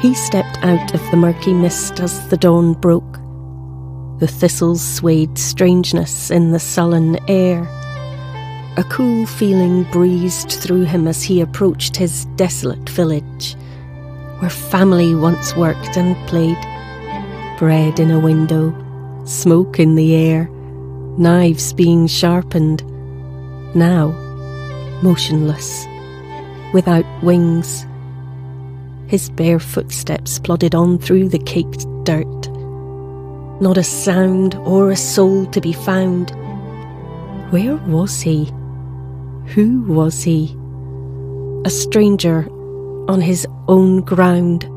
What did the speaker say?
He stepped out of the murky mist as the dawn broke. The thistles swayed strangeness in the sullen air. A cool feeling breezed through him as he approached his desolate village, where family once worked and played. Bread in a window, smoke in the air, knives being sharpened. Now, motionless, without wings. His bare footsteps plodded on through the caked dirt not a sound or a soul to be found. Where was he? Who was he? A stranger on his own ground.